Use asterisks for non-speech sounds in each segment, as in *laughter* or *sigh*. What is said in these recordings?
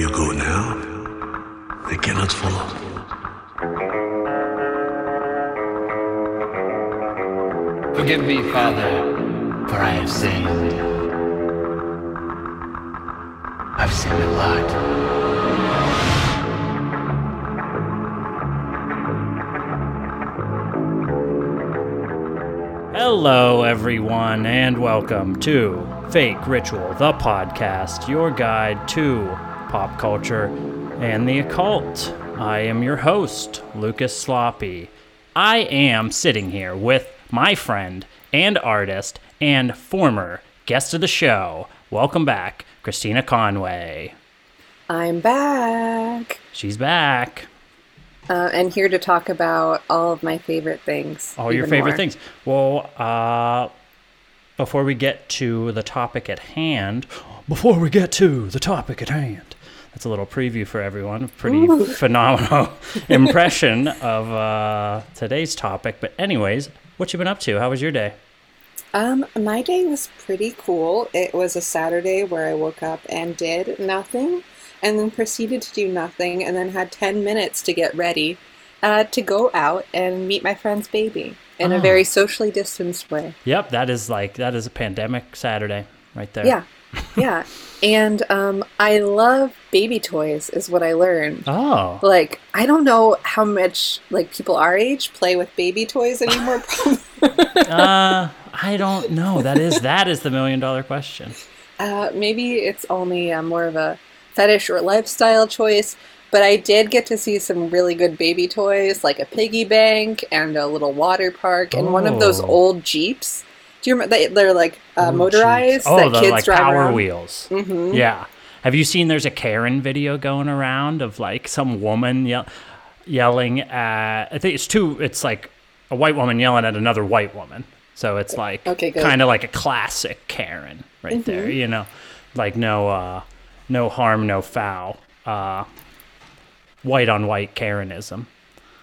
you go now, they cannot follow. Forgive me, Father, for I have sinned. I've sinned a lot. Hello, everyone, and welcome to Fake Ritual, the podcast, your guide to pop culture and the occult. I am your host, Lucas Sloppy. I am sitting here with my friend and artist and former guest of the show. Welcome back, Christina Conway. I'm back She's back. uh, and here to talk about all of my favorite things. All your favorite more. things. Well, uh, before we get to the topic at hand, before we get to the topic at hand, that's a little preview for everyone. Pretty *laughs* phenomenal *laughs* impression of uh, today's topic. But, anyways, what you been up to? How was your day? Um, my day was pretty cool. It was a Saturday where I woke up and did nothing, and then proceeded to do nothing, and then had ten minutes to get ready uh, to go out and meet my friend's baby in Oh. a very socially distanced way. Yep, that is like that is a pandemic Saturday right there. Yeah, yeah. And um, I love baby toys, is what I learned. Oh, Like, I don't know how much like people our age play with baby toys anymore. *laughs* *laughs* uh, I don't know. That is that is the million dollar question. uh, maybe it's only uh, more of a fetish or lifestyle choice. But I did get to see some really good baby toys, like a piggy bank and a little water park, and one of those Oh. old jeeps. Do you remember? They, they're like uh, Oh, motorized. Oh, that the kids like drive power around. wheels. Mhm. Yeah. Have you seen? There's a Karen video going around of like some woman yell, yelling at. I think it's two. It's like a white woman yelling at another white woman. So it's like Okay, kind of like a classic Karen right there. You know, like no, uh, no harm, no foul. Uh, white on white Karenism.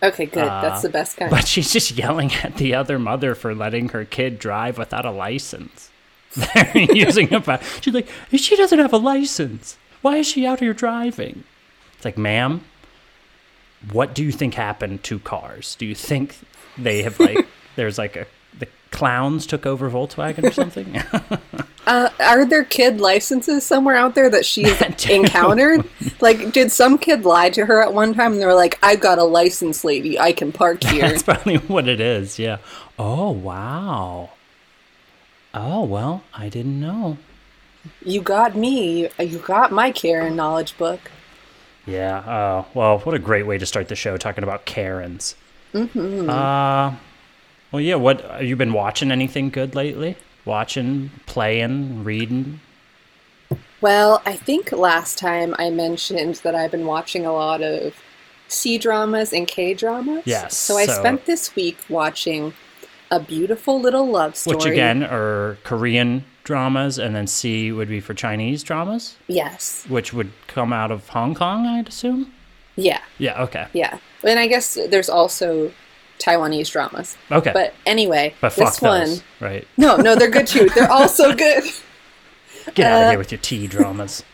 Okay, good. Uh, That's the best kind. But she's just yelling at the other mother for letting her kid drive without a license. *laughs* They're using a. She's like, she doesn't have a license. Why is she out here driving? It's like, ma'am, what do you think happened to cars? Do you think they have like *laughs* there's like a the clowns took over Volkswagen or something? *laughs* Uh, are there kid licenses somewhere out there that *laughs* she's encountered? Like, did some kid lie to her at one time and they were like, I've got a license, lady. I can park *laughs* here. That's probably what it is. Yeah. Oh wow. Oh well, I didn't know. you got me. You got my Karen knowledge book. Yeah. Oh, well, what a great way to start the show talking about Karens. Mm-hmm. Uh, well, yeah. What have you been watching? Anything good lately? Watching, playing, reading? Well, I think last time I mentioned that I've been watching a lot of C dramas and K dramas. Yes, So I so- spent this week watching a beautiful little love story. Which again are Korean dramas, and then C would be for Chinese dramas, Yes. which would come out of Hong Kong, I'd assume. Yeah. Yeah. Okay. Yeah. And I guess there's also Taiwanese dramas. Okay. But anyway, But this one. those, right? No, no, they're good too. They're all so *laughs* good. Get out of Uh, here with your tea dramas. *laughs*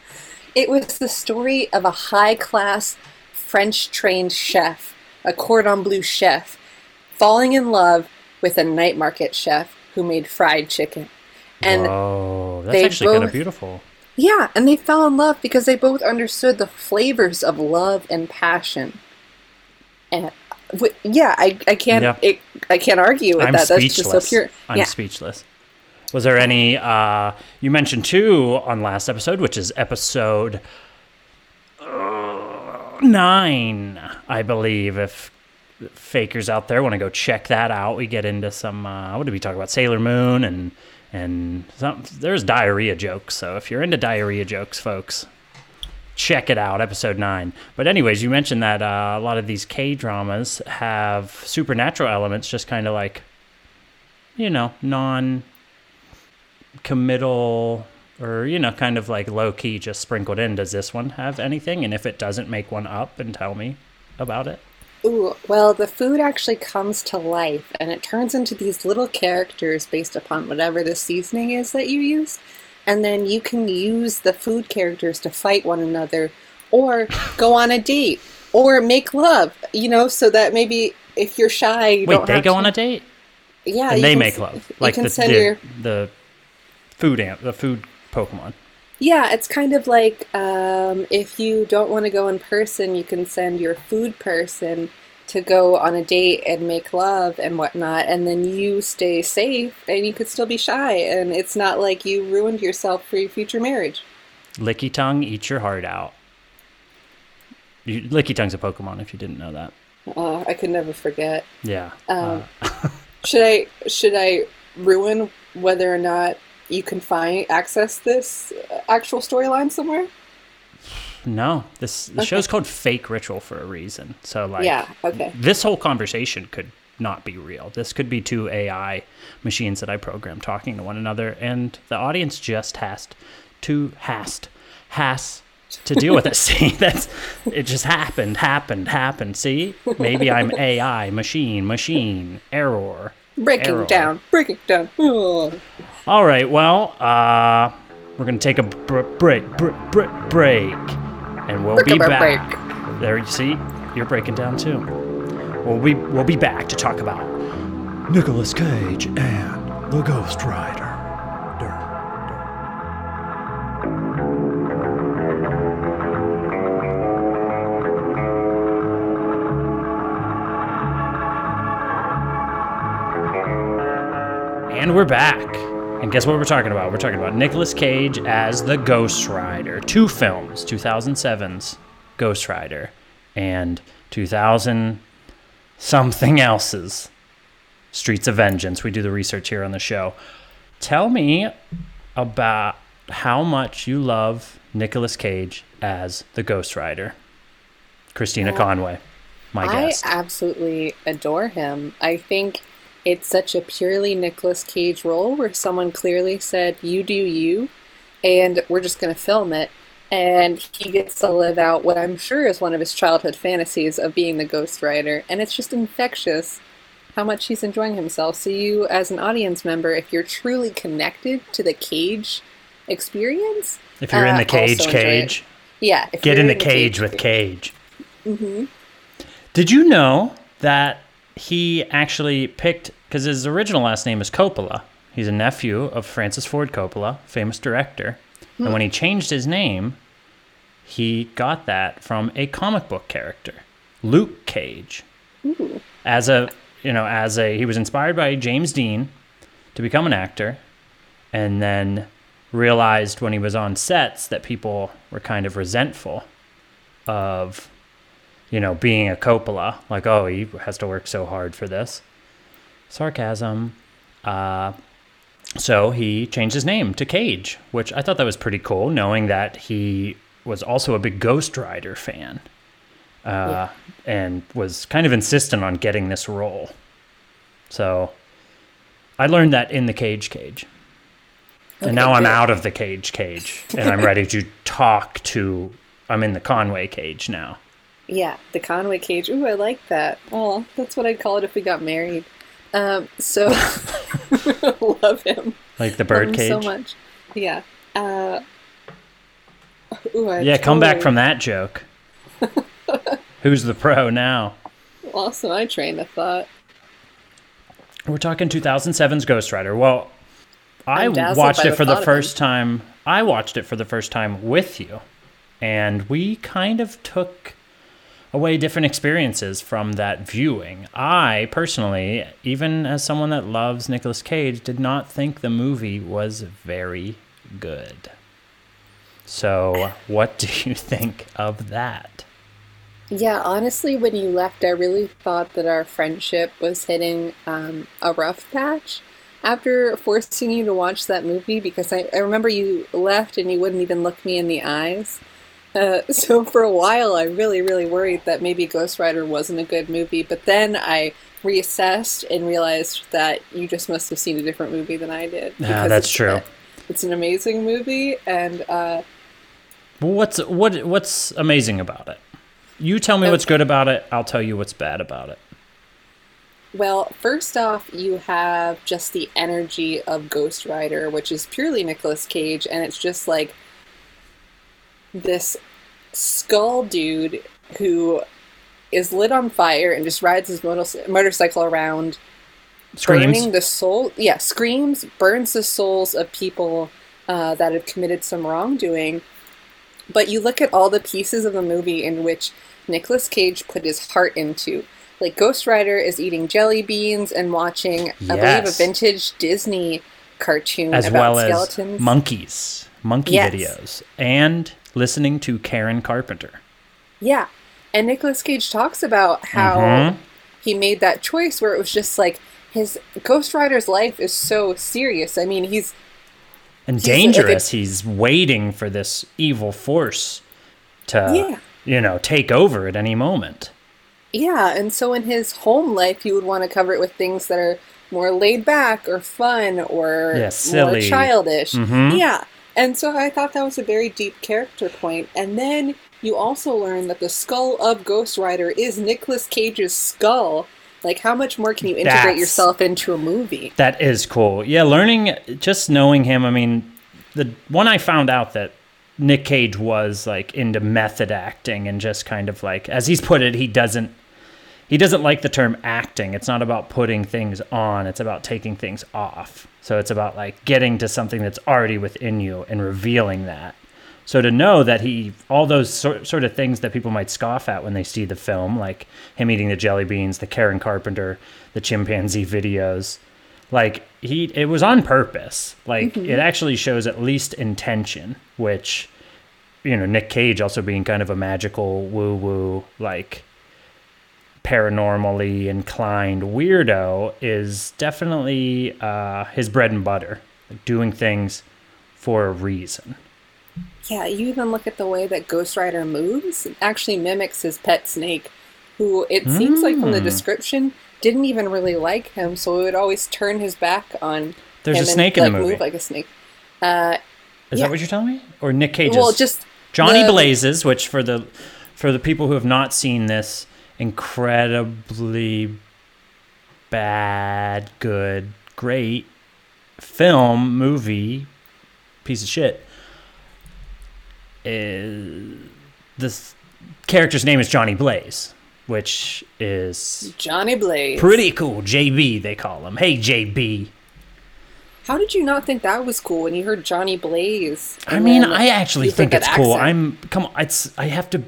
It was the story of a high class French trained chef, a cordon bleu chef, falling in love with a night market chef who made fried chicken. And Whoa, that's actually kind of beautiful. yeah, and they fell in love because they both understood the flavors of love and passion. And w- yeah, I, I can't Yeah. it, I can't argue with I'm that. That's just so pure. I'm yeah. speechless. Was there any? Uh, you mentioned two on last episode, which is episode uh, nine, I believe. If fakers out there want to go check that out, we get into some. Uh, what did we talk about? Sailor Moon and and some, there's diarrhea jokes. So if you're into diarrhea jokes, folks, check it out, episode nine. But anyways, you mentioned that uh, a lot of these K dramas have supernatural elements, just kind of like, you know, non committal or you know, kind of like low key, just sprinkled in. Does this one have anything? And if it doesn't, make one up and tell me about it. Ooh, well, the food actually comes to life and it turns into these little characters based upon whatever the seasoning is that you use. And then you can use the food characters to fight one another or go on a date, or make love. You know, so that maybe if you're shy, you Wait, don't they go to- on a date Yeah, and they can make love, like the the, your the food amp, the food Pokemon. Yeah, it's kind of like um, if you don't want to go in person, you can send your food person to go on a date and make love and whatnot, and then you stay safe and you could still be shy, and it's not like you ruined yourself for your future marriage. Lickitung, eat your heart out. You, Lickitung's a Pokemon. If you didn't know that, Uh, I could never forget. yeah. Um, uh, *laughs* Should I should I ruin whether or not you can find access this uh, actual storyline somewhere? No, this the Okay. show's called Fake Ritual for a reason. So like, yeah. Okay. this whole conversation could not be real. This could be two AI machines that I program talking to one another, and the audience just has to has has to deal with it. *laughs* See, that's it. Just happened, happened, happened. See, maybe I'm AI, machine, machine, error. Breaking Error. down. Breaking down. Oh. All right, well, uh, we're gonna take a br- break, br- br- break, and we'll be back. break. There, you see, you're breaking down too. We'll be we'll be back to talk about Nicolas Cage and the Ghost Rider. And we're back. And guess what we're talking about? We're talking about Nicolas Cage as the Ghost Rider. Two films 2007's Ghost Rider and 2000 something else's Streets of Vengeance. We do the research here on the show. Tell me about how much you love Nicolas Cage as the Ghost Rider. Christina Conway, my I guest. I absolutely adore him. I think it's such a purely Nicolas Cage role where someone clearly said, You do you, and we're just going to film it. And he gets to live out what I'm sure is one of his childhood fantasies of being the Ghost Rider. And it's just infectious how much he's enjoying himself. So, you, as an audience member, if you're truly connected to the Cage experience, if you're in uh, the Cage also it. cage. yeah, if Get you're in the cage with Cage. Cage. Did you know that he actually picked because his original last name is Coppola? He's a nephew of Francis Ford Coppola, famous director. And when he changed his name, he got that from a comic book character, Luke Cage. As a you know, as a he was inspired by James Dean to become an actor, and then realized when he was on sets that people were kind of resentful of you know being a Coppola, like oh he has to work so hard for this. Sarcasm. Uh, so he changed his name to Cage, which I thought that was pretty cool, knowing that he was also a big Ghost Rider fan, uh, and was kind of insistent on getting this role. So I learned that in the Cage Cage. And now Okay, I'm out of the cage cage and I'm ready to *laughs* talk to I'm in the Conway cage now. Yeah, the Conway cage. Ooh, I like that. Oh, that's what I'd call it if we got married. Um, so *laughs* love him. Like the bird cage. so much. Yeah. Uh, *laughs* ooh, I yeah, come back from that joke. *laughs* Who's the pro now? Lost my train of thought. We're talking 2007's Ghost Rider. Well, I watched it for the first time. I watched it for the first time with you. And we kind of took away different experiences from that viewing. I personally, even as someone that loves Nicolas Cage, did not think the movie was very good. So, what do *laughs* you think of that? Yeah, honestly, when you left, I really thought that our friendship was hitting um, a rough patch after forcing you to watch that movie because I, I remember you left and you wouldn't even look me in the eyes. Uh, *laughs* so for a while, I really, really worried that maybe Ghost Rider wasn't a good movie, but then I reassessed and realized that you just must have seen a different movie than I did. Yeah, that's it's true. it's an amazing movie, and uh, What's what what's amazing about it? You tell me what's good about it, I'll tell you what's bad about it. Well, first off, you have just the energy of Ghost Rider, which is purely Nicolas Cage, and it's just like this skull dude who is lit on fire and just rides his motor- motorcycle around, Screams. burning the soul. Yeah, screams, burns the souls of people uh, that have committed some wrongdoing. But you look at all the pieces of the movie in which Nicolas Cage put his heart into. Like Ghost Rider is eating jelly beans and watching, I believe, a vintage Disney cartoon as about well as monkeys, monkey Yes. videos, and listening to Karen Carpenter. Yeah. And Nicolas Cage talks about how Mhm. he made that choice where it was just like his Ghost Rider's life is so serious. I mean, he's And He's like a- dangerous. He's waiting for this evil force to, Yeah. you know, take over at any moment. yeah, and so in his home life, he would want to cover it with things that are more laid back or fun or Yeah, more silly. childish. Mhm. Yeah. And so I thought that was a very deep character point. And then you also learn that the skull of Ghost Rider is Nicolas Cage's skull. Like, how much more can you integrate That's- yourself into a movie? That is cool. Yeah, learning, just knowing him. I mean, the one I found out that Nick Cage was like into method acting and just kind of like, as he's put it, he doesn't. He doesn't like the term acting. It's not about putting things on, it's about taking things off. So it's about like getting to something that's already within you and revealing that. So to know that he, all those sort, sort of things that people might scoff at when they see the film, like him eating the jelly beans, the Karen Carpenter, the chimpanzee videos, like he, it was on purpose. Like mm-hmm. it actually shows at least intention, which, you know, Nick Cage also being kind of a magical woo woo, like paranormally inclined weirdo is definitely uh, his bread and butter, like doing things for a reason. Yeah, you even look at the way that Ghost Rider moves. It actually mimics his pet snake, who it seems like from the Hmm. description didn't even really like him, so it would always turn his back on. There's a snake in and, the like, movie. Move like a snake. Uh, Is yeah. that what you're telling me? Or Nick Cage's? well, just Johnny the- Blazes, which for the for the people who have not seen this incredibly bad, good, great film movie piece of shit is this character's name is Johnny Blaze, which is Johnny Blaze. pretty cool. JB they call him. Hey JB. How did you not think that was cool when you heard Johnny Blaze? I mean, I actually think it's that cool. accent? I'm come on. It's I have to.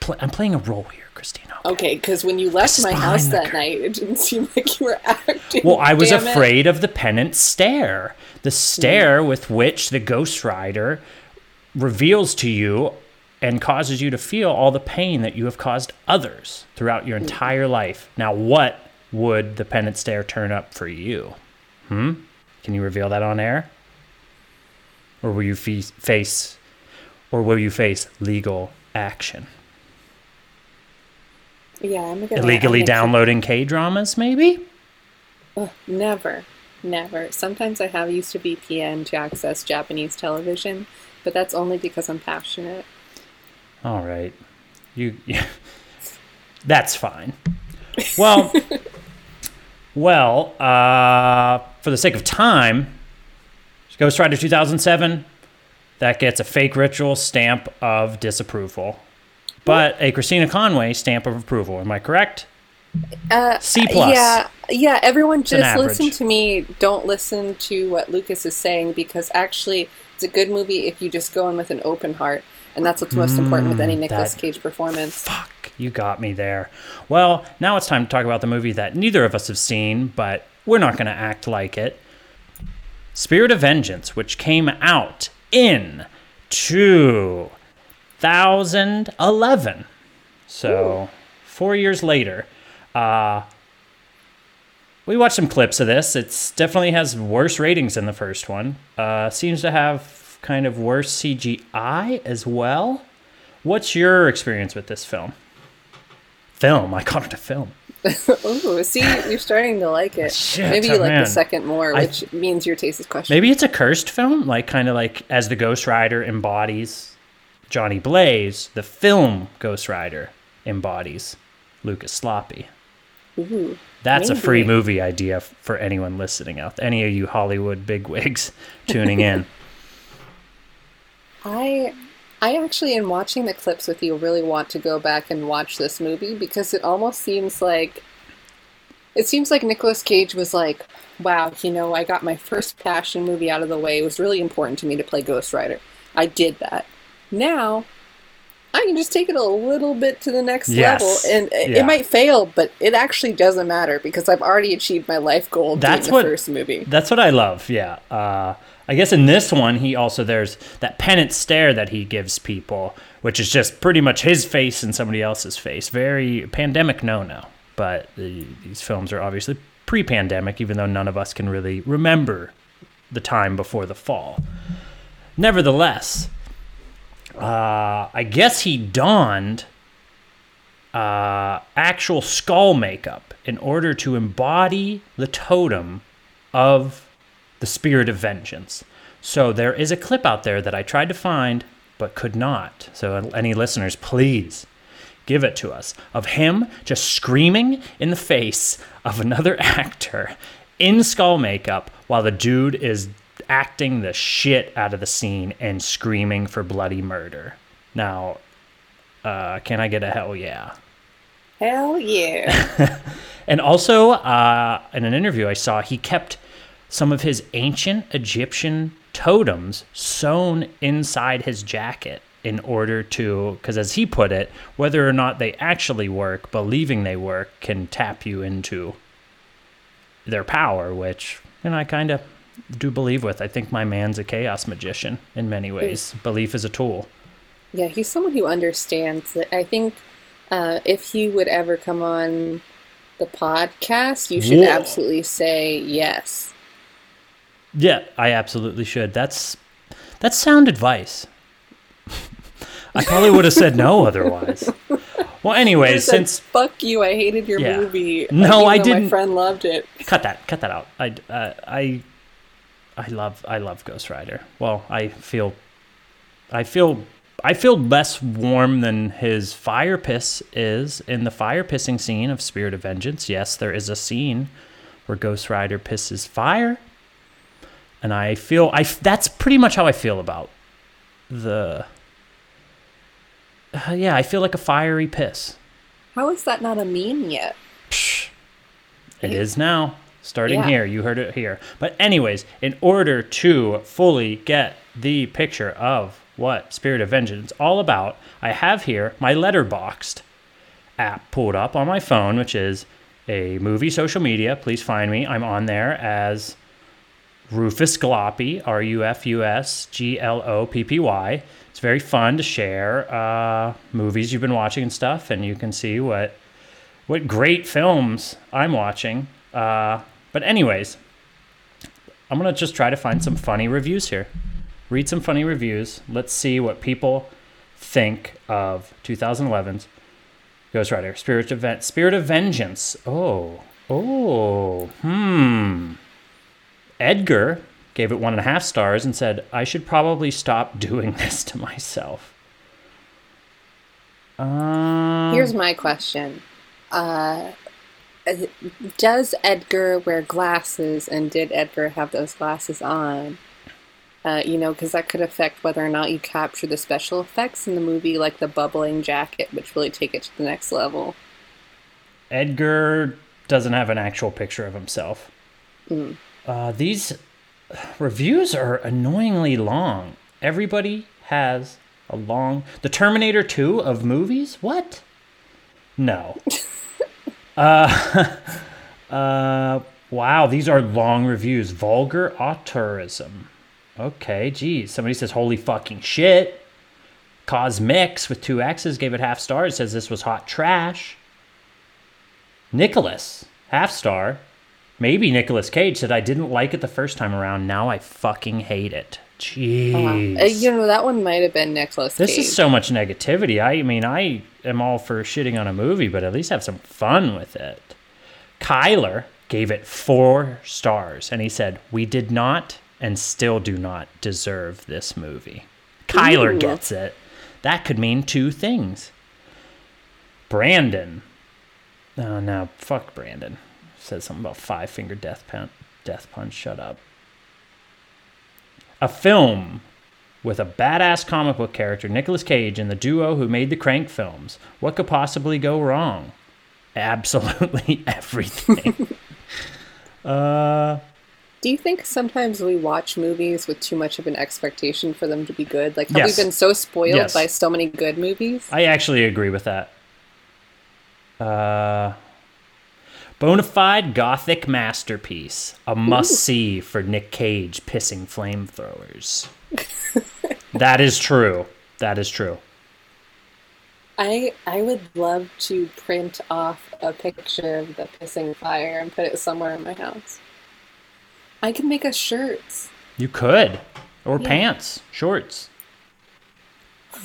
Play, I'm playing a role here, Christina. Okay, because when you left This my house that curtain. night, it didn't *laughs* seem like you were acting. Well, I was Damn it. afraid of the penance stare. The stare with which the Ghost Rider reveals to you and causes you to feel all the pain that you have caused others throughout your entire life. Now, what would the penance stare turn up for you? Hmm? Can you reveal that on air? Or will you fe- face or will you face legal action? Yeah, I'm gonna Illegally I'm gonna- downloading K dramas, maybe? Ugh, never, never. Sometimes I have used a VPN to access Japanese television, but that's only because I'm passionate. All right. You, *laughs* you That's fine. Well, *laughs* well, uh, for the sake of time, Ghost Rider 2007, that gets a fake ritual stamp of disapproval. But a Christina Conway stamp of approval. Am I correct? Uh, C plus. Yeah, yeah. Everyone just listen to me. Don't listen to what Lucas is saying because actually, it's a good movie if you just go in with an open heart, and that's what's most important with any Nicolas Mm, that- Cage performance. Fuck, you got me there. Well, now it's time to talk about the movie that neither of us have seen, but we're not going to act like it. Spirit of Vengeance, which came out in 2011. So, four years later. Uh, we watched some clips of this. It's definitely has worse ratings than the first one. Uh, seems to have kind of worse CGI as well. What's your experience with this film? Film. I called it a film. *laughs* Ooh, see, you're starting to like it. Shit, Maybe you oh, like man. the second more, I- which means your taste is questionable. Maybe it's a cursed film, like kind of like as the Ghost Rider embodies Johnny Blaze, the film Ghost Rider embodies Lucas Sloppy. Ooh, That's a free movie idea for anyone listening out. Any of you Hollywood bigwigs *laughs* tuning in. I I actually, in watching the clips with you, really want to go back and watch this movie because it almost seems like it seems like Nicolas Cage was like, "Wow, you know, I got my first passion movie out of the way. It was really important to me to play Ghost Rider. I did that. Now." I can just take it a little bit to the next Yes. level, and it, Yeah. it might fail, but it actually doesn't matter because I've already achieved my life goal That's what- the first movie. That's what I love. Yeah. Uh, I guess in this one, he also there's that penance stare that he gives people, which is just pretty much his face and somebody else's face. Very pandemic no no. But the, these films are obviously pre-pandemic, even though none of us can really remember the time before the fall. Nevertheless, uh, I guess he donned uh, actual skull makeup in order to embody the totem of the spirit of vengeance. So there is a clip out there that I tried to find but could not. So any listeners, please give it to us of him just screaming in the face of another *laughs* actor in skull makeup while the dude is acting the shit out of the scene and screaming for bloody murder. Now, uh, can I get a hell yeah? Hell yeah! *laughs* And also, uh, in an interview I saw, he kept some of his ancient Egyptian totems sewn inside his jacket in order to, because as he put it, whether or not they actually work, believing they work can tap you into their power, which, you know, I kind of do believe with. I think my man's a chaos magician in many ways. Belief is a tool. Yeah, he's someone who understands that. I think uh, if he would ever come on the podcast, you should Whoa. absolutely say yes. Yeah, I absolutely should. That's that's sound advice. *laughs* I probably would have said no *laughs* otherwise. Well, said, since "Fuck you, I hated your Yeah. movie." No, I My didn't- My friend loved it. cut that, cut that out. I, uh, I, I love, I love Ghost Rider. Well, I feel, I feel, I feel less warm than his fire piss is in the fire pissing scene of Spirit of Vengeance. Yes, there is a scene where Ghost Rider pisses fire, and I feel, I that's pretty much how I feel about the. Uh, yeah, I feel like a fiery piss. How is that not a meme yet? It is now. Starting Yeah. here. You heard it here. But, anyways, in order to fully get the picture of what Spirit of Vengeance is all about, I have here my Letterboxd app pulled up on my phone, which is a movie social media. Please find me. I'm on there as Rufus Gloppy, R U F U S G L O P P Y. It's very fun to share uh, movies you've been watching and stuff, and you can see what what great films I'm watching. Uh, but anyways, I'm gonna just try to find some funny reviews here. Read some funny reviews. Let's see what people think of 2011's Ghost Rider: Spirit of Ven- Spirit of Vengeance. Oh, oh, hmm. Edgar gave it one and a half stars and said, "I should probably stop *laughs* doing this to myself." Um, Here's my question. Uh, does Edgar wear glasses, and did Edgar have those glasses on? Uh, you know, because that could affect whether or not you capture the special effects in the movie, like the bubbling jacket, which really take it to the next level. Edgar doesn't have an actual picture of himself. Uh, these reviews are annoyingly long. Everybody has a long. The Terminator 2 of movies? What? No. *laughs* uh, *laughs* uh, wow, these are long reviews. Vulgar auteurism. Okay, geez. Somebody says, holy fucking shit. Cosmix with two X's gave it half stars. Says this was hot trash. Nicholas, half star. Maybe Nicolas Cage said I didn't like it the first time around. Now I fucking hate it. Jeez. Uh, you know, that one might have been Nicholas this Cage. is so much negativity. I mean, I am all for shitting on a movie, but at least have some fun with it. Kyler gave it four stars, and he said, We did not and still do not deserve this movie. Kyler Ooh. gets it. That could mean two things. Brandon. Oh, no, fuck Brandon. Says something about five finger death punch. Death punch. Shut up. A film with a badass comic book character, Nicolas Cage, and the duo who made the Crank films. What could possibly go wrong? Absolutely *laughs* everything. uh, Do you think sometimes we watch movies with too much of an expectation for them to be good? Like, have Yes. we been so spoiled Yes. by so many good movies? I actually agree with that. Uh, bona fide gothic masterpiece, a must see for Nick Cage pissing flamethrowers. *laughs* that is true. That is true. I I would love to print off a picture of the pissing fire and put it somewhere in my house. I could make us shirts. You could, or Yeah. pants, shorts,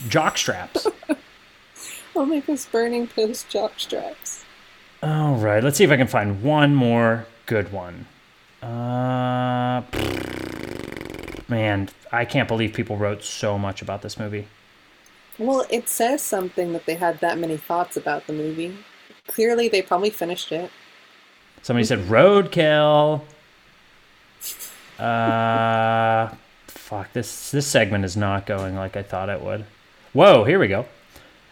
jock straps. *laughs* I'll make us burning piss jock straps. All right, let's see if I can find one more good one. Uh, man, I can't believe people wrote so much about this movie. Well, it says something that they had that many thoughts about the movie. Clearly, they probably finished it. Somebody said roadkill. Uh, fuck this. This segment is not going like I thought it would. Whoa, here we go.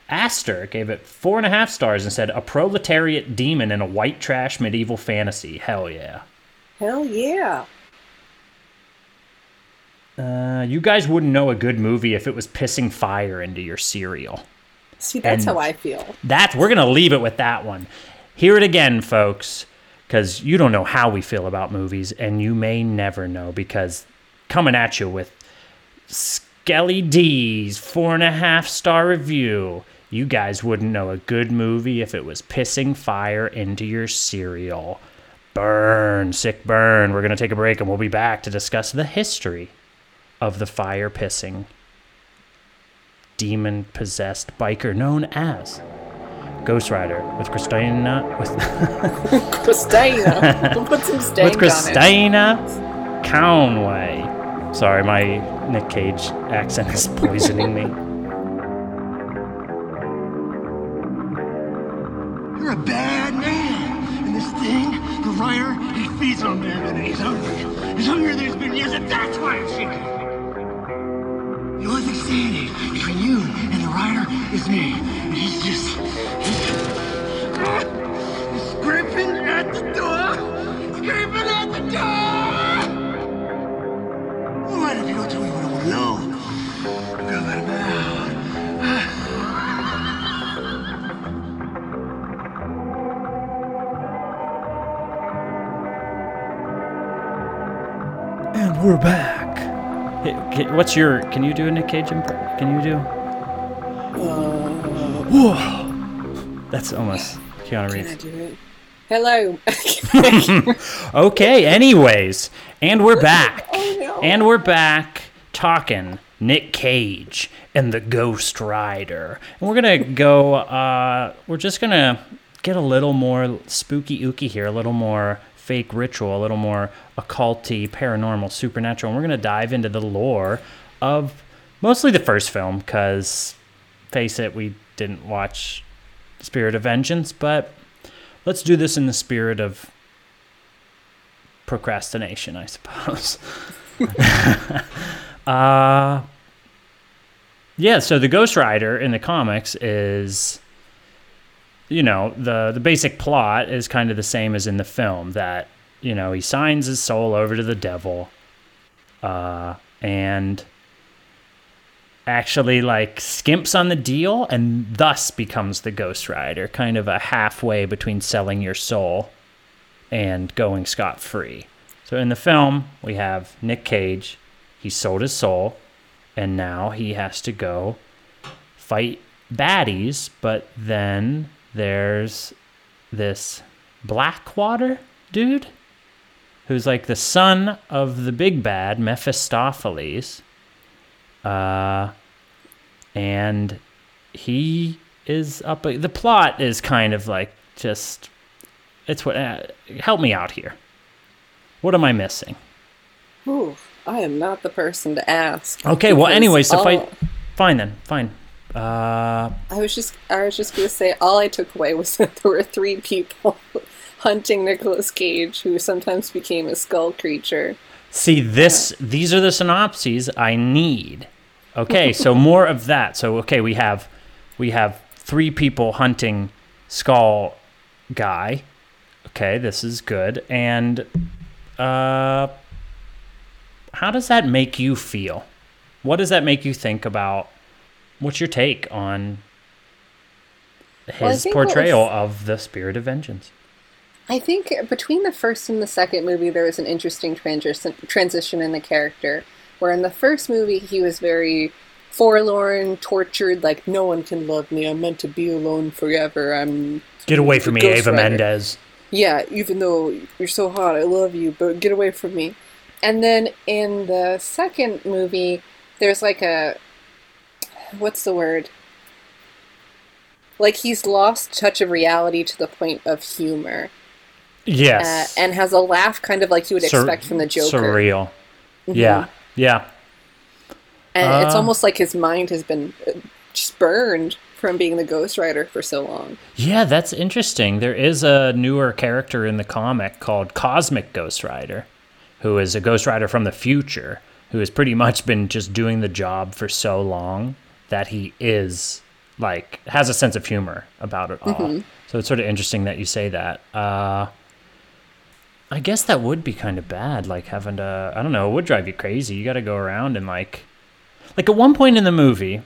Aster gave it four and a half stars and said a proletariat demon in a white trash medieval fantasy. Hell yeah. Hell yeah! Uh, you guys wouldn't know a good movie if it was pissing fire into your cereal. See, that's And- how I feel. That we're gonna leave it with that one. Hear it again, folks, because you don't know how we feel about movies, and you may never know because coming at you with Skelly D's four and a half star review. You guys wouldn't know a good movie if it was pissing fire into your cereal. Burn, sick burn. We're gonna take a break and we'll be back to discuss the history of the fire pissing demon possessed biker known as Ghost Rider with Christina with, *laughs* Christina, *laughs* put some with. Christina Conway. Sorry, my Nick Cage accent is *laughs* poisoning me. You're a bad man. And this thing, the rider, he feeds on them and he's hungry. He's hungrier than he's been years, and that's why I'm shaking. The only thing standing between you and the rider is me. And he's just. We're back. Hey, ca- What's your? Can you do a Nick Cage? Imp- can you do? Whoa. That's almost Keanu Can I Reeves. do it? Hello. *laughs* Okay. Anyways, and we're back. *laughs* Oh, no. And we're back talking Nick Cage and the Ghost Rider. And we're gonna go. Uh, we're just gonna get a little more spooky ooky here, a little more fake ritual, a little more occulty, paranormal, supernatural. And we're gonna dive into the lore of mostly the first film, because face it, we didn't watch Spirit of Vengeance, but let's do this in the spirit of procrastination, I suppose. *laughs* uh, yeah, so the Ghost Rider in the comics is, you know, the the basic plot is kind of the same as in the film. That you know he signs his soul over to the devil, uh, and actually like skimps on the deal and thus becomes the Ghost Rider, kind of a halfway between selling your soul and going scot free. So in the film, we have Nick Cage. He sold his soul, and now he has to go fight baddies. But then there's this Blackwater dude who's like the son of the big bad Mephistopheles. Uh, and he is up. The plot is kind of like just it's what uh, help me out here. What am I missing? Ooh, I am not the person to ask. Okay, well, anyway, so all- fight. Fine then, fine. Uh, I was just, I was just gonna say, all I took away was *laughs* that there were three people *laughs* hunting Nicolas Cage, who sometimes became a skull creature. see this. These are the synopses I need. Okay, so *laughs* more of that. So okay, we have we have three people hunting Skull guy. Okay, this is good. And uh how does that make you feel? What does that make you think about what's your take on his think what was- portrayal of the spirit of vengeance? I think between the first and the second movie, there was an interesting transition transition in the character. Where in the first movie, he was very forlorn, tortured, like no one can love me. I'm meant to be alone forever. I'm Get away from me, Ava Rider. Mendes. yeah. Even though you're so hot, I love you, but get away from me. And then in the second movie, there's like a what's the word? Like he's lost touch of reality to the point of humor. uh, Yes. and has a laugh kind of like you would Sur- expect from the Joker. Surreal. Yeah. Yeah. And it's Uh. almost like his mind has been uh, just burned from being the Ghost Rider for so long. Yeah, that's interesting. There is a newer character in the comic called Cosmic Ghost Rider, who is a Ghost Rider from the future, who has pretty much been just doing the job for so long that he is like has a sense of humor about it all. So it's sort of interesting that you say that. Uh, I guess that would be kind of bad, like having to. I don't know. It would drive you crazy. You got to go around and like, like at one point in the movie,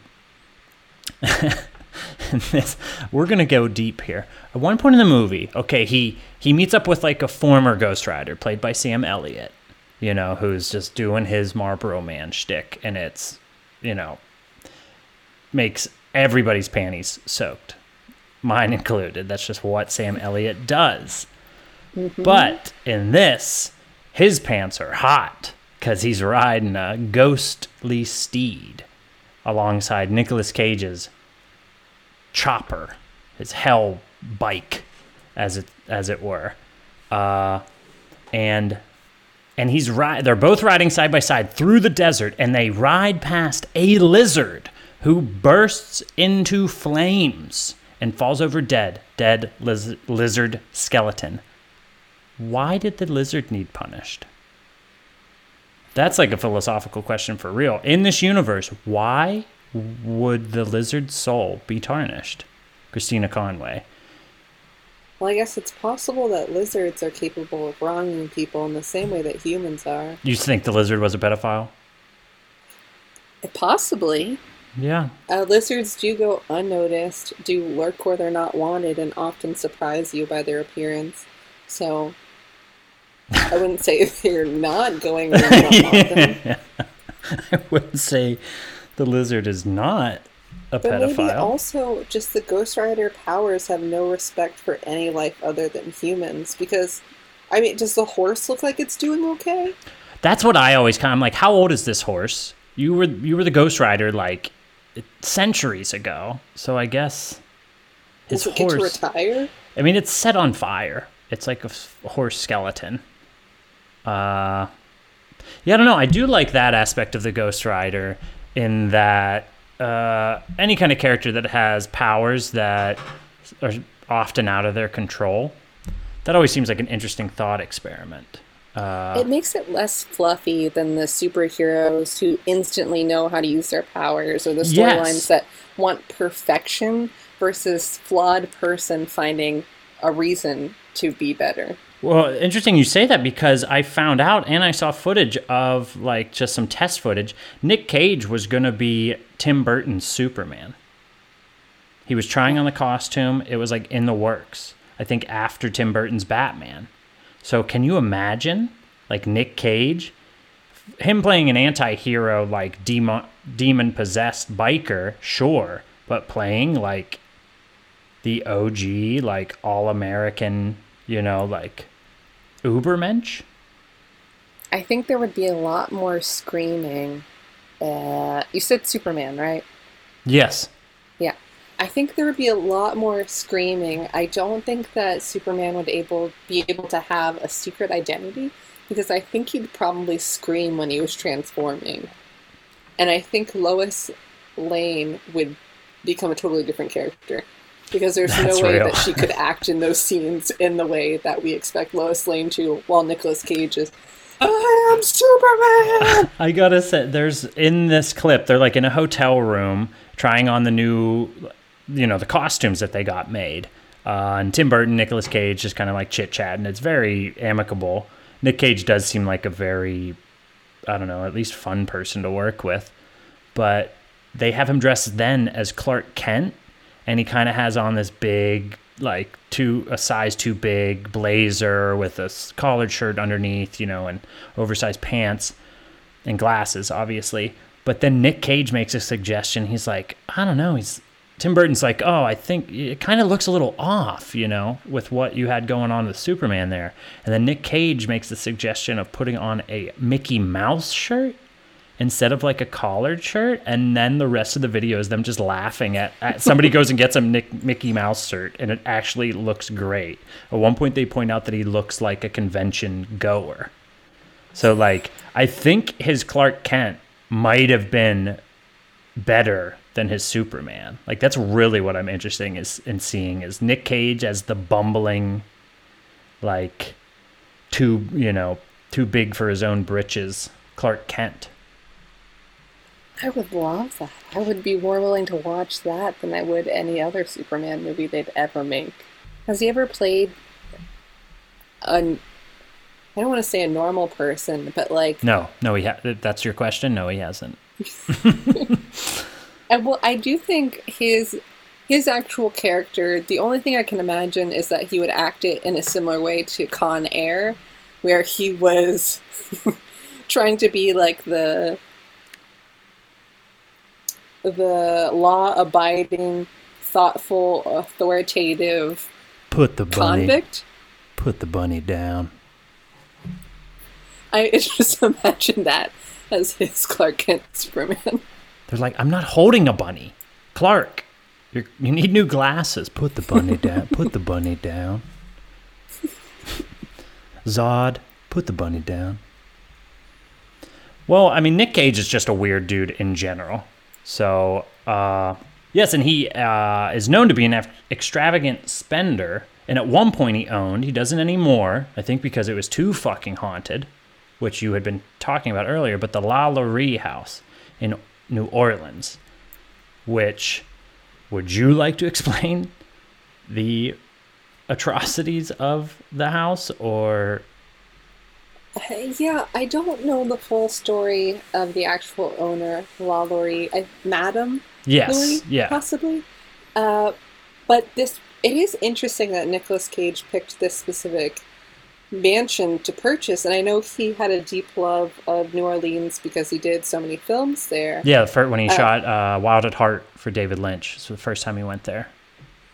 this *laughs* we're gonna go deep here. At one point in the movie, okay, he he meets up with like a former Ghost Rider played by Sam Elliott, you know, who's just doing his Marlboro Man shtick, and it's, you know, makes everybody's panties soaked, mine included. That's just what Sam Elliott does. But in this, his pants are hot because he's riding a ghostly steed alongside Nicolas Cage's chopper, his hell bike, as it as it were, uh, and and he's ri- They're both riding side by side through the desert, and they ride past a lizard who bursts into flames and falls over dead. Dead liz- lizard skeleton. Why did the lizard need punished? That's like a philosophical question for real. In this universe, why would the lizard's soul be tarnished? Christina Conway. Well, I guess it's possible that lizards are capable of wronging people in the same way that humans are. You think the lizard was a pedophile? Possibly. Yeah. Uh, lizards do go unnoticed, do lurk where they're not wanted, and often surprise you by their appearance. So, I *laughs* wouldn't say *laughs* they're not going where you don't want them. *laughs* I wouldn't say the lizard is not a But maybe pedophile. also just the Ghost Rider powers have no respect for any life other than humans. Because, I mean, does the horse look like it's doing okay? That's what I always kind of I'm like. How old is this horse? You were you were the Ghost Rider like centuries ago, so I guess his Does it get to horse. retire? I mean, it's set on fire. It's like a horse skeleton. Uh, yeah, I don't know. I do like that aspect of the Ghost Rider in that uh, any kind of character that has powers that are often out of their control. That always seems like an interesting thought experiment. Uh, it makes it less fluffy than the superheroes who instantly know how to use their powers or the storylines Yes. that want perfection versus flawed person finding a reason to be better. Well, interesting you say that because I found out and I saw footage of like just some test footage. Nick Cage was going to be Tim Burton's Superman. He was trying on the costume. It was like in the works. I think after Tim Burton's Batman. So can you imagine like Nick Cage him playing an anti-hero like demon demon possessed biker, sure, but playing like the OG, like all American, you know, like Ubermensch. I think there would be a lot more screaming. Uh, you said Superman, right? Yes. I think there would be a lot more screaming. I don't think that Superman would able be able to have a secret identity because I think he'd probably scream when he was transforming. And I think Lois Lane would become a totally different character because there's That's no way real. that she could *laughs* act in those scenes in the way that we expect Lois Lane to while Nicolas Cage is I am Superman. *laughs* I gotta say, there's in this clip, they're like in a hotel room trying on the new, you know, the costumes that they got made. Uh, and Tim Burton, Nicolas Cage, just kind of like chit chat, and it's very amicable. Nick Cage does seem like a very, I don't know, at least fun person to work with. But they have him dressed then as Clark Kent, and he kind of has on this big, like two a size too big blazer with a collared shirt underneath, you know, and oversized pants and glasses, obviously. But then Nick Cage makes a suggestion. He's like, I don't know. He's Tim Burton's like, oh, I think it kind of looks a little off, you know, with what you had going on with Superman there. And then Nick Cage makes the suggestion of putting on a Mickey Mouse shirt instead of like a collared shirt. And then the rest of the video is them just laughing at, at *laughs* somebody goes and gets a Nick, Mickey Mouse shirt, and it actually looks great. At one point, they point out that he looks like a convention goer. So like I think his Clark Kent might have been better than his Superman. Like that's really what I'm interested is in seeing is Nick Cage as the bumbling like too, you know, too big for his own britches Clark Kent. I would love that. I would be more willing to watch that than I would any other Superman movie they'd ever make. Has he ever played a I don't want to say a normal person, but like No, no he ha- that's your question? No, he hasn't. *laughs* *laughs* I, well, I do think his his actual character. The only thing I can imagine is that he would act it in a similar way to Con Air, where he was *laughs* trying to be like the the law-abiding, thoughtful, authoritative Put the bunny convict. put the bunny down. I *laughs* just imagine that as his Clark Kent Superman. They're like, I'm not holding a bunny. Clark, you're, you need new glasses. Put the bunny *laughs* down. Put the bunny down. Zod, put the bunny down. Well, I mean, Nick Cage is just a weird dude in general. So, uh, yes, and he uh, is known to be an ex- extravagant spender. And at one point, he owned, he doesn't anymore, I think because it was too fucking haunted, which you had been talking about earlier, but the LaLaurie house in New Orleans, which would you like to explain the atrocities of the house or? Yeah, I don't know the full story of the actual owner, LaLaurie, I, Madam? Yes Laurie, yeah. possibly. Uh, but this, it is interesting that Nicolas Cage picked this specific mansion to purchase, and I know he had a deep love of New Orleans because he did so many films there. yeah the when he shot uh, wild at heart for david lynch it's the first time he went there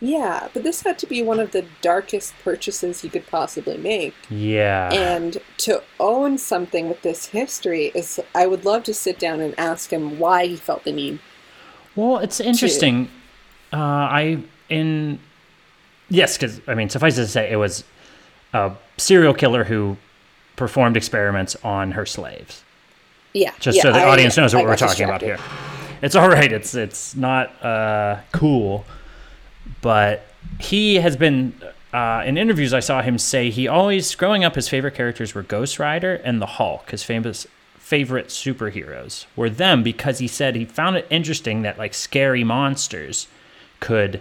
Yeah, but this had to be one of the darkest purchases you could possibly make. yeah And to own something with this history is, I would love to sit down and ask him why he felt the need. Well, it's interesting. Uh, I in yes, because I mean, suffice it to say, it was a serial killer who performed experiments on her slaves. Yeah, Just yeah, so the I- audience knows what I we're talking about here. It's all *laughs* right. It's it's not uh, cool, but he has been. Uh, in interviews, I saw him say he always, growing up, his favorite characters were Ghost Rider and the Hulk. His famous favorite superheroes were them because he said he found it interesting that like scary monsters could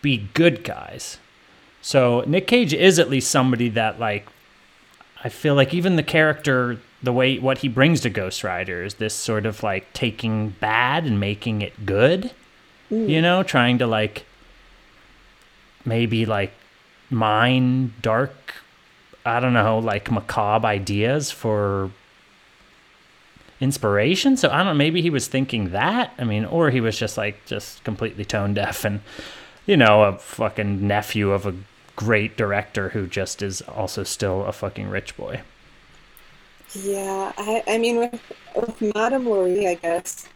be good guys. So Nick Cage is at least somebody that like I feel like even the character, the way what he brings to Ghost Rider is this sort of like taking bad and making it good. You know, trying to like maybe like mine dark, I don't know, like macabre ideas for inspiration. So I don't know, maybe he was thinking that. I mean, or he was just like just completely tone deaf and you know, a fucking nephew of a great director who just is also still a fucking rich boy. Yeah, I, I mean, with, with Madame Laurie, I guess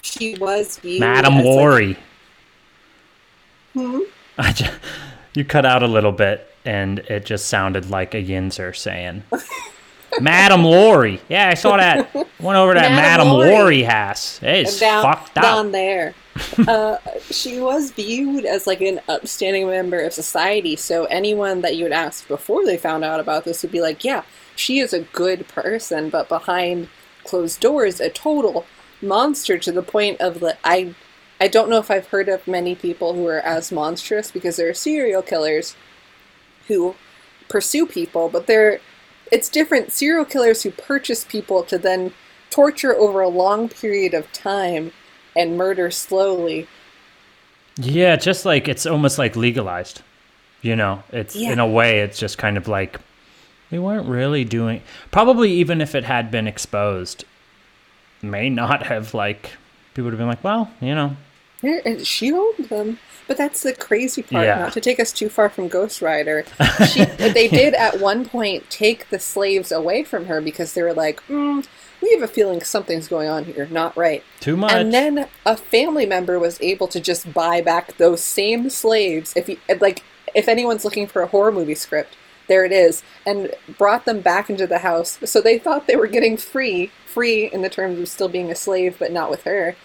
she was viewed Madam as, like- Laurie. Hmm? I just, you cut out a little bit and it just sounded like a Yinzer saying, *laughs* Madam Laurie. Yeah, I saw that. Went over to that Madam Madam Laurie. Laurie house. It's down, fucked up. down there. *laughs* uh, she was viewed as like an upstanding member of society. So anyone that you would ask before they found out about this would be like, "Yeah, she is a good person, but behind closed doors, a total monster to the point of the I. I don't know if I've heard of many people who are as monstrous because there are serial killers who pursue people, but they're it's different serial killers who purchase people to then torture over a long period of time and murder slowly. Yeah, just like it's almost like legalized. You know, it's Yeah. in a way, it's just kind of like we weren't really doing. Probably even if it had been exposed, may not have like people would have been like, well, you know, and uh, she owned them. But that's the crazy part. Yeah. Not to take us too far from Ghost Rider, *laughs* she, they did at one point take the slaves away from her because they were like, mm, "We have a feeling something's going on here, not right." too much. And then a family member was able to just buy back those same slaves. If you like, if anyone's looking for a horror movie script, there it is, and brought them back into the house. So they thought they were getting free, free in the terms of still being a slave, but not with her.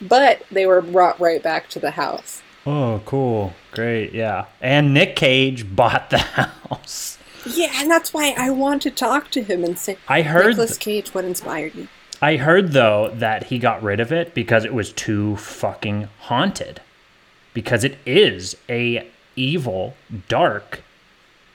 But they were brought right back to the house. Oh, cool, great, yeah. And Nick Cage bought the *laughs* house. Yeah, and that's why I want to talk to him and say, I heard Nicolas Cage, what inspired you? I heard though that he got rid of it because it was too fucking haunted. Because it is a evil, dark,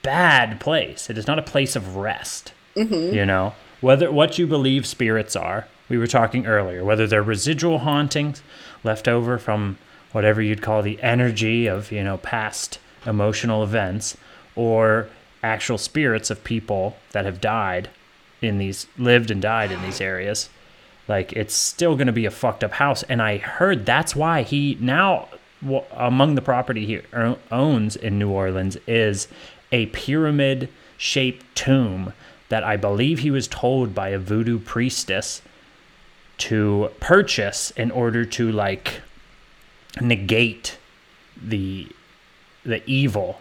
bad place. It is not a place of rest. Mm-hmm. You know, whether what you believe spirits are. We were talking earlier whether they're residual hauntings left over from whatever you'd call the energy of you know past emotional events, or actual spirits of people that have died in these lived and died in these areas. Like it's still going to be a fucked up house. And i heard that's why he now among the property he owns in new orleans is a pyramid shaped tomb that i believe he was told by a voodoo priestess to purchase in order to like negate the the evil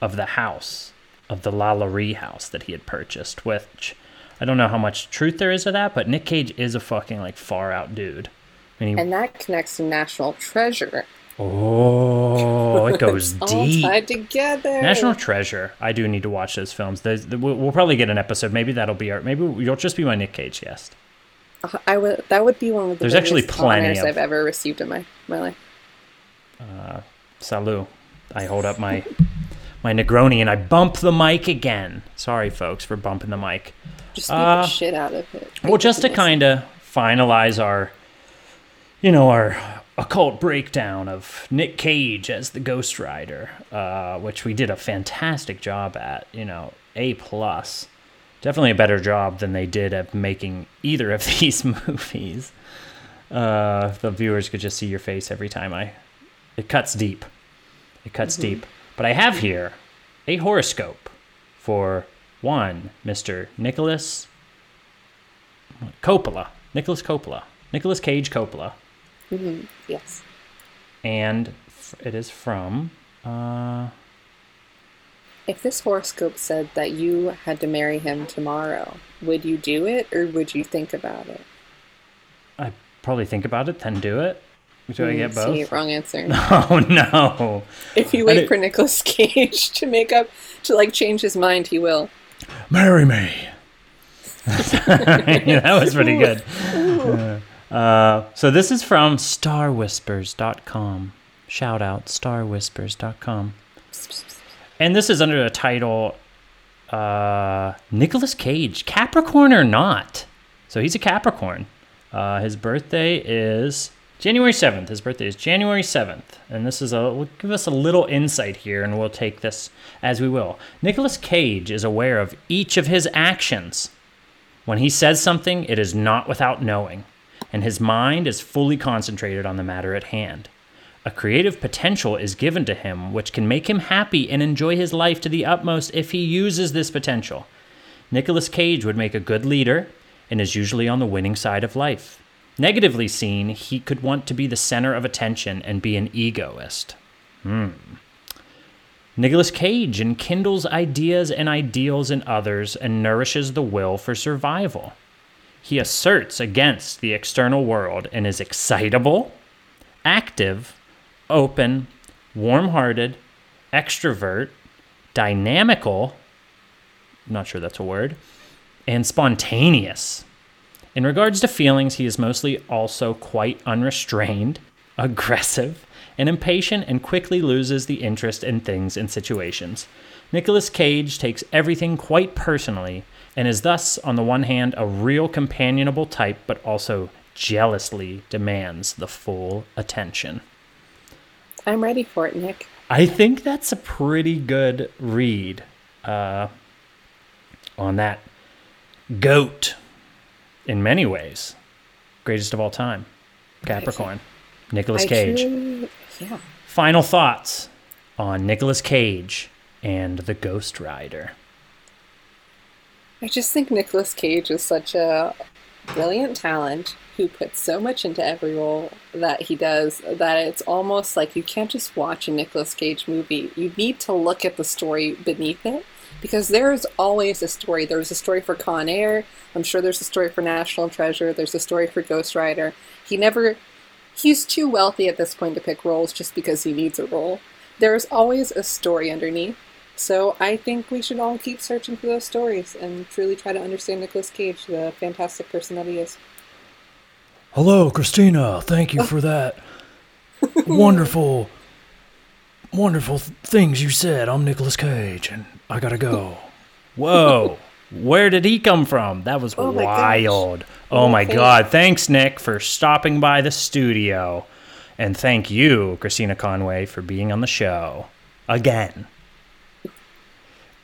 of the house of the Lalaurie house that he had purchased which I don't know how much truth there is to that, but Nick Cage is a fucking like far out dude. And he, And that connects to National Treasure. oh, it goes *laughs* All deep. tied together. National Treasure. I do need to watch those films. There's, we'll, we'll probably get an episode. Maybe that'll be our. Maybe you'll just be my Nick Cage guest. Uh, I would. That would be one of the There's actually plenty of- I've ever received in my my life. Salut. I hold up my my Negroni and I bump the mic again. Sorry, folks, for bumping the mic. Just beat Uh, the shit out of it. Well, just to kind of finalize our, you know, our occult breakdown of Nick Cage as the Ghost Rider, uh, which we did a fantastic job at. You know, a plus. Definitely a better job than they did at making either of *laughs* these movies. Uh, the viewers could just see your face every time I. It cuts deep. It cuts deep. But I have here a horoscope for one, Mr. Nicolas Coppola. Nicolas Coppola. Nicolas Cage Coppola. yes. And it is from. Uh, If this horoscope said that you had to marry him tomorrow, would you do it or would you think about it? I probably think about it, then do it. Do I get both? See, wrong answer. *laughs* Oh no. if you wait for Nicolas Cage to make up to like change his mind, he will. Marry me. *laughs* yeah, that was pretty good. Uh, so this is from starwhispers.com. Shout out starwhispers.com. And this is under the title uh, Nicolas Cage, Capricorn or not. So he's a Capricorn. Uh, his birthday is January 7th. His birthday is January 7th. And this is a, will give us a little insight here, and we'll take this as we will. Nicolas Cage is aware of each of his actions. When he says something, it is not without knowing, and his mind is fully concentrated on the matter at hand. A creative potential is given to him which can make him happy and enjoy his life to the utmost if he uses this potential. Nicolas Cage would make a good leader and is usually on the winning side of life. Negatively seen, he could want to be the center of attention and be an egoist. Hmm. Nicolas Cage enkindles ideas and ideals in others and nourishes the will for survival. He asserts against the external world and is excitable, active, open, warm hearted, extrovert, dynamical, not sure that's a word, and spontaneous. In regards to feelings, he is mostly also quite unrestrained, *laughs* aggressive, and impatient and quickly loses the interest in things and situations. Nicolas Cage takes everything quite personally and is thus, on the one hand, a real companionable type, but also jealously demands the full attention. I'm ready for it, Nick. I think that's a pretty good read uh, on that goat in many ways. Greatest of all time. Capricorn. Nicolas I Cage. yeah. Final thoughts on Nicolas Cage and the Ghost Rider. I just think Nicolas Cage is such a brilliant talent who puts so much into every role that he does that it's almost like you can't just watch a Nicolas Cage movie. You need to look at the story beneath it because there's always a story. There's a story for Con Air. I'm sure there's a story for National Treasure. There's a story for Ghost Rider. He never. He's too wealthy at this point to pick roles just because he needs a role. There's always a story underneath. So I think we should all keep searching for those stories and truly try to understand Nicolas Cage, the fantastic person that he is. Hello, Christina. Thank you for that *laughs* wonderful, wonderful th- things you said. I'm Nicolas Cage, and I gotta go. Whoa. Where did he come from? That was Oh my wild. Oh my god. Thanks, Nick, for stopping by the studio. And thank you, Christina Conway, for being on the show. Again.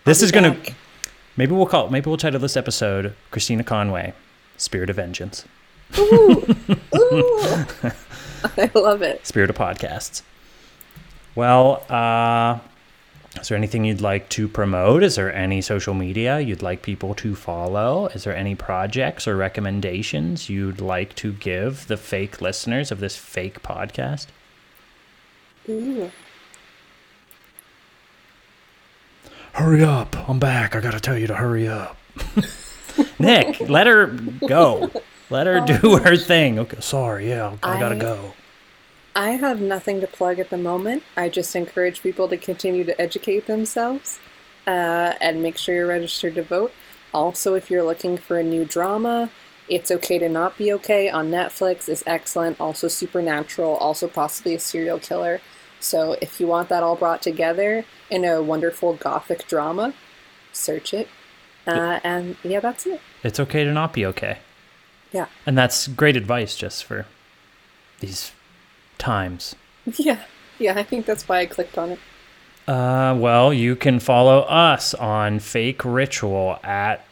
This is gonna back. maybe we'll call maybe we'll title this episode Christina Conway, Spirit of Vengeance. Ooh. *laughs* Ooh. *laughs* I love it. Spirit of Podcasts. Well, uh, is there anything you'd like to promote? Is there any social media you'd like people to follow? Is there any projects or recommendations you'd like to give the fake listeners of this fake podcast? Ooh. Hurry up. I'm back. I gotta tell you to hurry up. *laughs* Nick, let her go. Let her do her thing. Okay. Sorry, yeah, I gotta go. I have nothing to plug at the moment. I just encourage people to continue to educate themselves uh, and make sure you're registered to vote. Also, if you're looking for a new drama, It's Okay to Not Be Okay on Netflix is excellent. Also, Supernatural, also possibly a serial killer. So, if you want that all brought together in a wonderful gothic drama, search it. Uh, and yeah, that's it. It's okay to not be okay. Yeah. And that's great advice just for these times. *laughs* Yeah. Yeah, I think that's why I clicked on it. Uh, well, you can follow us on Fake Ritual at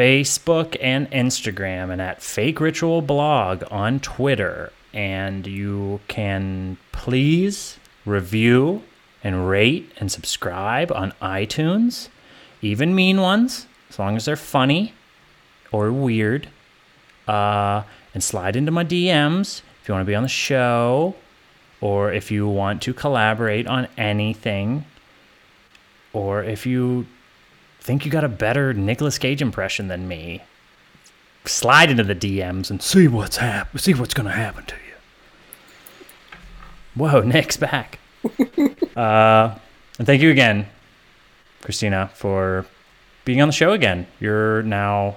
Facebook and Instagram, and at Fake Ritual Blog on Twitter. And you can please review and rate and subscribe on iTunes, even mean ones, as long as they're funny or weird. Uh, and slide into my DMs if you want to be on the show or if you want to collaborate on anything, or if you think you got a better Nicolas Cage impression than me, slide into the DMs and See what's hap- See what's gonna happen to you. whoa, *laughs* Nick's back. *laughs* uh, and thank you again, Christina, for being on the show again. You're now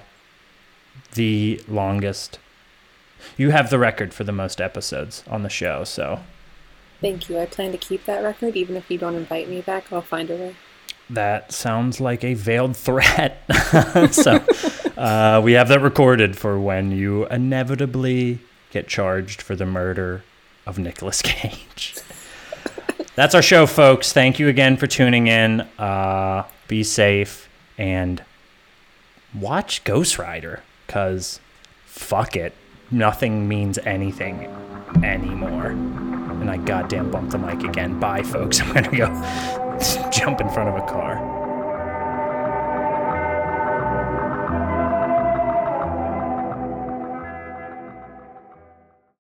the longest. You have the record for the most episodes on the show, so Thank you. I plan to keep that record. Even if you don't invite me back, I'll find a way. that sounds like a veiled threat. *laughs* so uh, we have that recorded for when you inevitably get charged for the murder of Nicolas Cage. *laughs* That's our show, folks. Thank you again for tuning in. Uh, be safe and watch Ghost Rider because fuck it. Nothing means anything anymore. I goddamn bumped the mic again. Bye, folks. *laughs* I'm going to go *laughs* jump in front of a car.